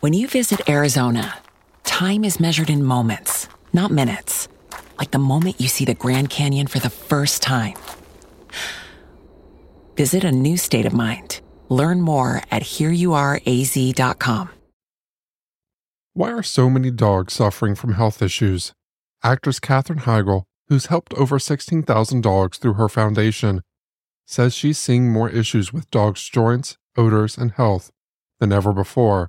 When you visit Arizona, time is measured in moments, not minutes. Like the moment you see the Grand Canyon for the first time. Visit a new state of mind. Learn more at hereyouareaz.com. Why are so many dogs suffering from health issues? Actress Katherine Heigl, who's helped over 16,000 dogs through her foundation, says she's seeing more issues with dogs' joints, odors, and health than ever before.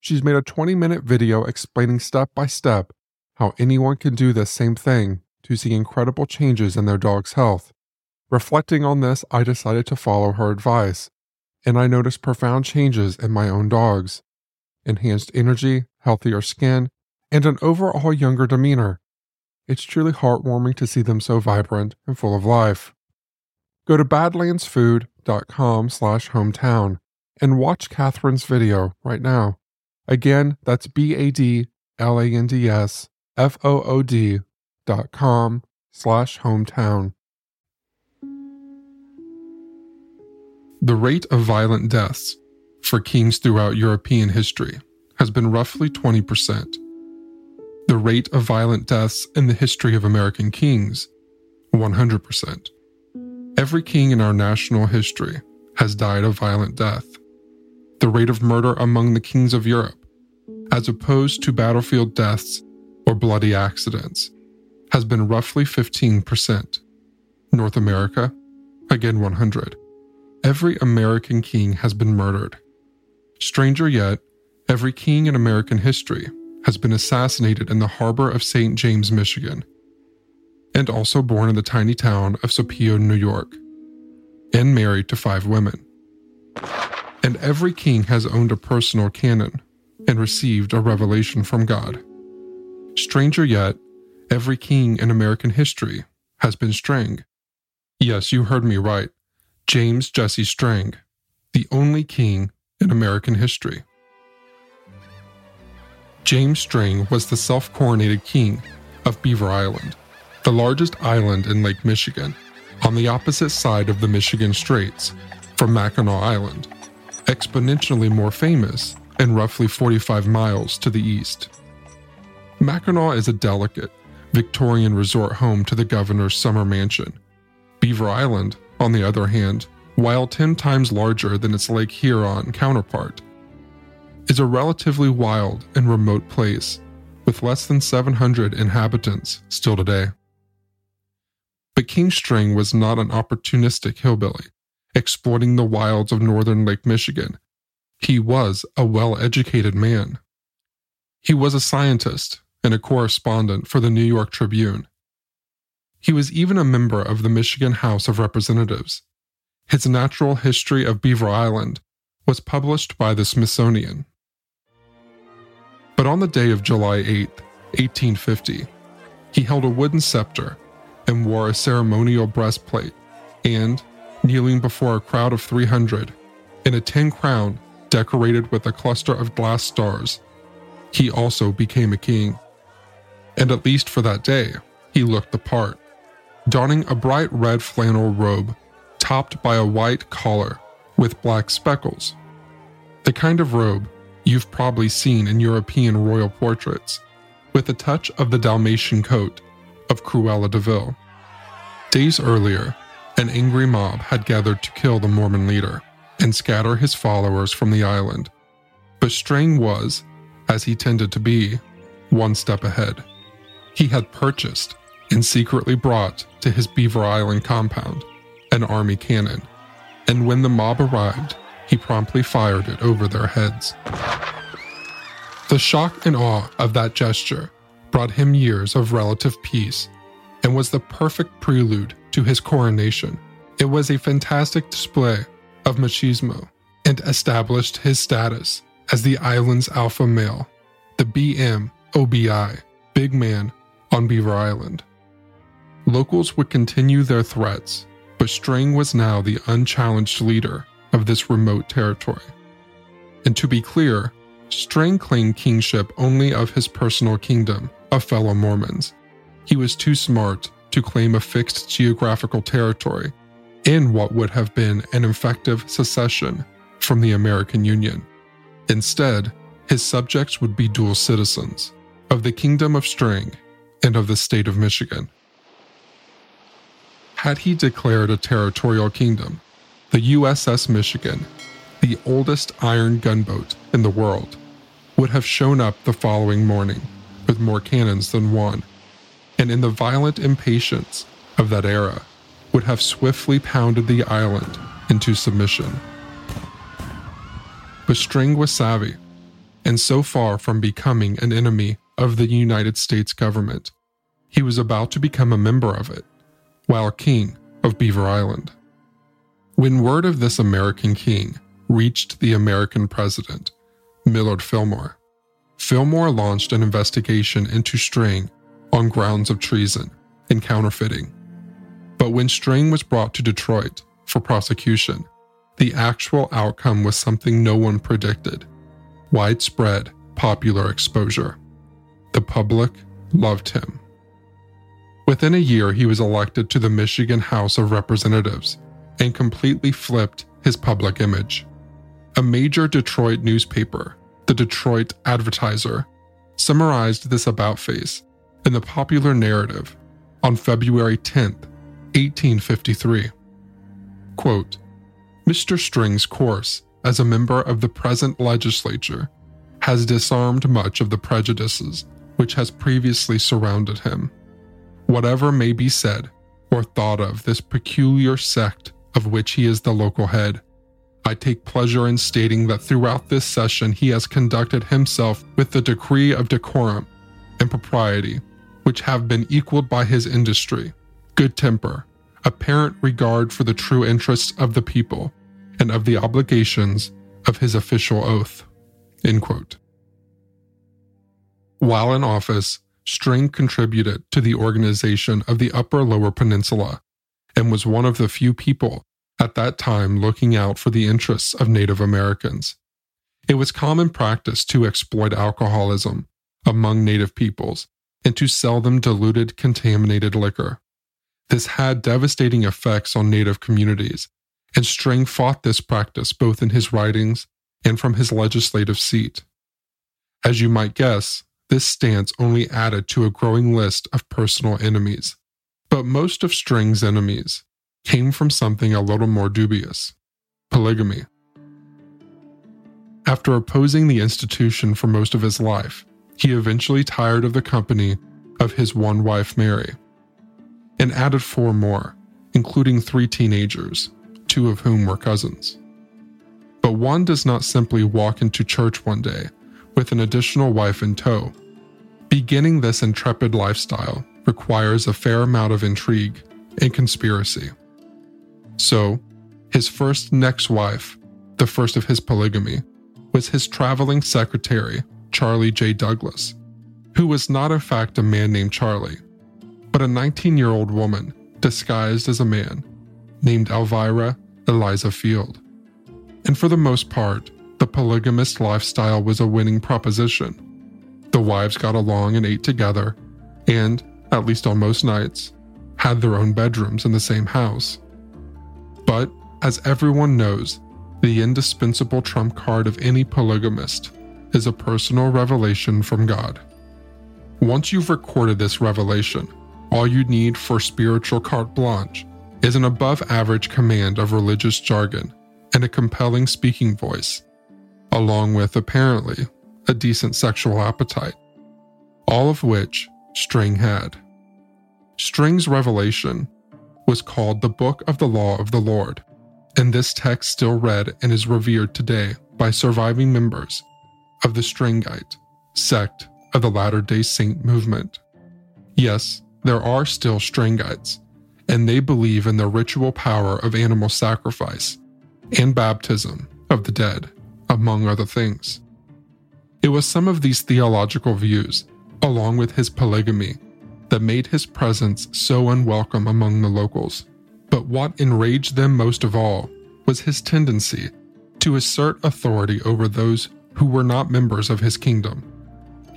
She's made a 20 minute video explaining step by step how anyone can do the same thing to see incredible changes in their dog's health. Reflecting on this, I decided to follow her advice, and I noticed profound changes in my own dogs enhanced energy, healthier skin, and an overall younger demeanor. It's truly heartwarming to see them so vibrant and full of life. Go to badlandsfood.com slash hometown and watch Katherine's video right now. Again, that's B-A-D-L-A-N-D-S F-O-O-D dot com slash hometown. The rate of violent deaths for kings throughout European history has been roughly 20%. The rate of violent deaths in the history of American kings, 100%. Every king in our national history has died a violent death. The rate of murder among the kings of Europe, as opposed to battlefield deaths or bloody accidents, has been roughly 15%. North America, again 100. Every American king has been murdered. Stranger yet, every king in American history has been assassinated in the harbor of St. James, Michigan, and also born in the tiny town of Scipio, New York, and married to five women. And every king has owned a personal cannon and received a revelation from God. Stranger yet, every king in American history has been Strang. Yes, you heard me right. James Jesse Strang, the only king in American history. James Strang was the self coronated king of Beaver Island, the largest island in Lake Michigan, on the opposite side of the Michigan Straits from Mackinac Island, exponentially more famous and roughly 45 miles to the east. Mackinac is a delicate, Victorian resort home to the governor's summer mansion. Beaver Island, on the other hand, while 10 times larger than its Lake Huron counterpart, is a relatively wild and remote place with less than 700 inhabitants still today. But King Strang was not an opportunistic hillbilly, exploiting the wilds of northern Lake Michigan. He was a well educated man. He was a scientist and a correspondent for the New York Tribune. He was even a member of the Michigan House of Representatives. His Natural History of Beaver Island was published by the Smithsonian. But on the day of July 8, 1850, he held a wooden scepter and wore a ceremonial breastplate, and, kneeling before a crowd of 300, in a tin crown decorated with a cluster of glass stars, he also became a king. And at least for that day, he looked the part, donning a bright red flannel robe topped by a white collar with black speckles. The kind of robe you've probably seen in European royal portraits, with a touch of the Dalmatian coat of Cruella de Vil. Days earlier, an angry mob had gathered to kill the Mormon leader and scatter his followers from the island. But Strang was, as he tended to be, one step ahead. He had purchased and secretly brought to his Beaver Island compound an army cannon, and when the mob arrived, he promptly fired it over their heads. The shock and awe of that gesture brought him years of relative peace and was the perfect prelude to his coronation. It was a fantastic display of machismo and established his status as the island's alpha male, the BM OBI, Big Man, on Beaver Island. Locals would continue their threats, but Strang was now the unchallenged leader of this remote territory. And to be clear, Strang claimed kingship only of his personal kingdom of fellow Mormons. He was too smart to claim a fixed geographical territory in what would have been an effective secession from the American Union. Instead, his subjects would be dual citizens of the Kingdom of Strang and of the state of Michigan. Had he declared a territorial kingdom, the USS Michigan, the oldest iron gunboat in the world, would have shown up the following morning with more cannons than one, and in the violent impatience of that era, would have swiftly pounded the island into submission. But Strang was savvy, and so far from becoming an enemy of the United States government, he was about to become a member of it, while king of Beaver Island. When word of this American king reached the American president, Millard Fillmore, Fillmore launched an investigation into Strang on grounds of treason and counterfeiting. But when Strang was brought to Detroit for prosecution, the actual outcome was something no one predicted widespread popular exposure. The public loved him. Within a year, he was elected to the Michigan House of Representatives and completely flipped his public image. A major Detroit newspaper, the Detroit Advertiser, summarized this about face in the popular narrative on February 10, 1853. Quote, Mr. Strang's course as a member of the present legislature has disarmed much of the prejudices which has previously surrounded him. Whatever may be said or thought of this peculiar sect of which he is the local head, I take pleasure in stating that throughout this session he has conducted himself with the degree of decorum and propriety which have been equaled by his industry, good temper, apparent regard for the true interests of the people, and of the obligations of his official oath. While in office, Strang contributed to the organization of the Upper Lower Peninsula and was one of the few people at that time looking out for the interests of Native Americans. It was common practice to exploit alcoholism among Native peoples and to sell them diluted, contaminated liquor. This had devastating effects on Native communities, and Strang fought this practice both in his writings and from his legislative seat. As you might guess, this stance only added to a growing list of personal enemies. But most of Strang's enemies came from something a little more dubious polygamy. After opposing the institution for most of his life, he eventually tired of the company of his one wife, Mary, and added four more, including three teenagers, two of whom were cousins. But one does not simply walk into church one day with an additional wife in tow. Beginning this intrepid lifestyle requires a fair amount of intrigue and conspiracy. So, his first next wife, the first of his polygamy, was his traveling secretary, Charlie J. Douglas, who was not in fact a man named Charlie, but a 19 year old woman disguised as a man named Elvira Eliza Field. And for the most part, the polygamist lifestyle was a winning proposition. The wives got along and ate together, and, at least on most nights, had their own bedrooms in the same house. But, as everyone knows, the indispensable trump card of any polygamist is a personal revelation from God. Once you've recorded this revelation, all you need for spiritual carte blanche is an above average command of religious jargon and a compelling speaking voice, along with apparently a decent sexual appetite, all of which Strang had. Strang's revelation was called the Book of the Law of the Lord, and this text still read and is revered today by surviving members of the Strangite sect of the Latter day Saint movement. Yes, there are still Strangites, and they believe in the ritual power of animal sacrifice and baptism of the dead, among other things. It was some of these theological views along with his polygamy, that made his presence so unwelcome among the locals. But what enraged them most of all was his tendency to assert authority over those who were not members of his kingdom.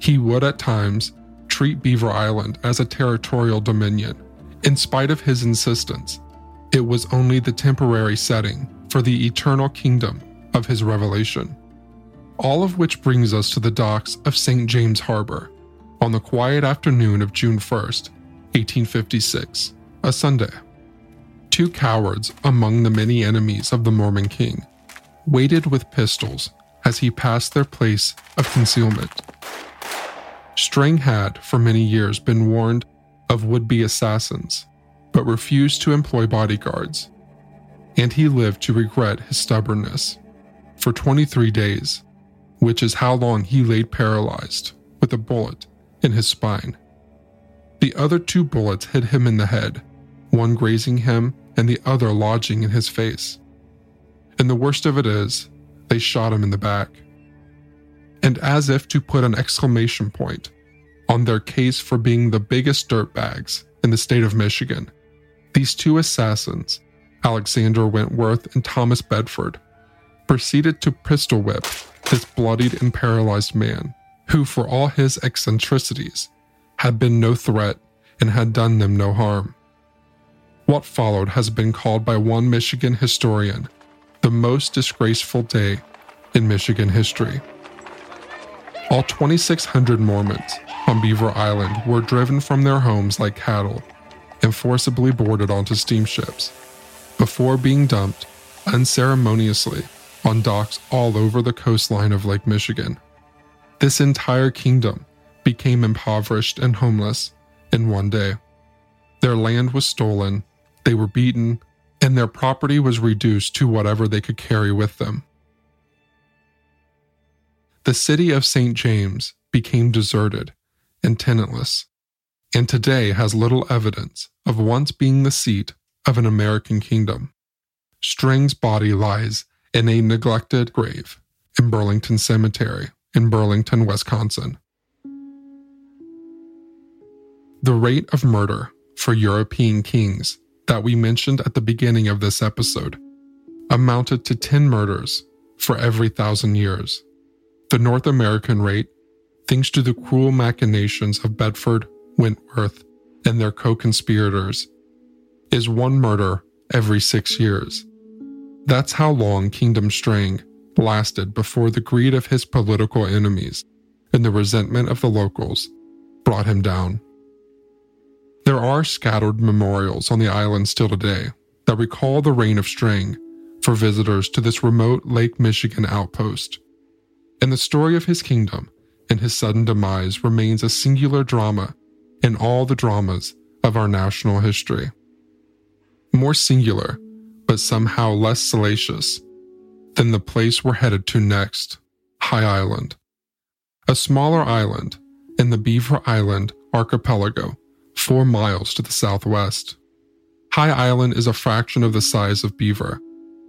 He would at times treat Beaver Island as a territorial dominion, in spite of his insistence. It was only the temporary setting for the eternal kingdom of his revelation. All of which brings us to the docks of St. James Harbor on the quiet afternoon of June 1st, 1856, a Sunday. Two cowards among the many enemies of the Mormon king waited with pistols as he passed their place of concealment. Strang had, for many years, been warned of would be assassins, but refused to employ bodyguards, and he lived to regret his stubbornness. For 23 days, which is how long he laid paralyzed with a bullet in his spine. The other two bullets hit him in the head, one grazing him and the other lodging in his face. And the worst of it is, they shot him in the back. And as if to put an exclamation point on their case for being the biggest dirtbags in the state of Michigan, these two assassins, Alexander Wentworth and Thomas Bedford, proceeded to pistol whip this bloodied and paralyzed man who, for all his eccentricities, had been no threat and had done them no harm. What followed has been called by one Michigan historian the most disgraceful day in Michigan history. All 2,600 Mormons on Beaver Island were driven from their homes like cattle and forcibly boarded onto steamships before being dumped unceremoniously on docks all over the coastline of Lake Michigan. This entire kingdom became impoverished and homeless in one day. Their land was stolen, they were beaten, and their property was reduced to whatever they could carry with them. The city of St. James became deserted and tenantless, and today has little evidence of once being the seat of an American kingdom. Strang's body lies in a neglected grave in Burlington Cemetery in Burlington, Wisconsin. The rate of murder for European kings that we mentioned at the beginning of this episode amounted to 10 murders for every thousand years. The North American rate, thanks to the cruel machinations of Bedford, Wentworth, and their co conspirators, is one murder every six years. That's how long Kingdom Strang lasted before the greed of his political enemies and the resentment of the locals brought him down. There are scattered memorials on the island still today that recall the reign of Strang for visitors to this remote Lake Michigan outpost. And the story of his kingdom and his sudden demise remains a singular drama in all the dramas of our national history. More singular, but somehow less salacious than the place we're headed to next, High Island. A smaller island in the Beaver Island archipelago, four miles to the southwest. High Island is a fraction of the size of Beaver,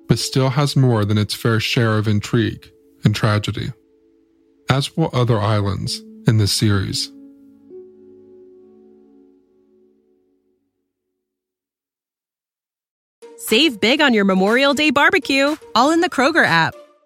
but still has more than its fair share of intrigue and tragedy, as will other islands in this series. Save big on your Memorial Day barbecue, all in the Kroger app.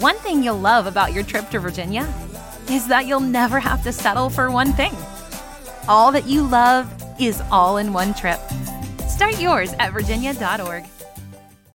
One thing you'll love about your trip to Virginia is that you'll never have to settle for one thing. All that you love is all in one trip. Start yours at virginia.org.